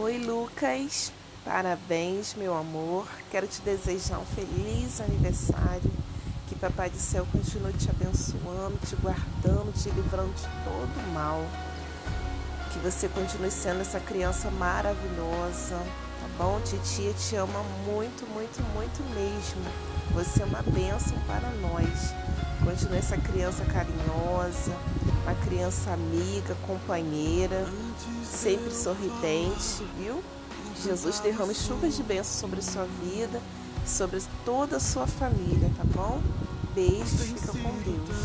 Oi, Lucas. Parabéns, meu amor. Quero te desejar um feliz aniversário. Que Papai do Céu continue te abençoando, te guardando, te livrando de todo mal. Que você continue sendo essa criança maravilhosa, tá bom? Titia te ama muito, muito, muito mesmo. Você é uma bênção para nós. Continue essa criança carinhosa, uma criança amiga, companheira, sempre sorridente, viu? Jesus derrame chuvas de bênçãos sobre sua vida, sobre toda a sua família, tá bom? Beijos, fica com Deus.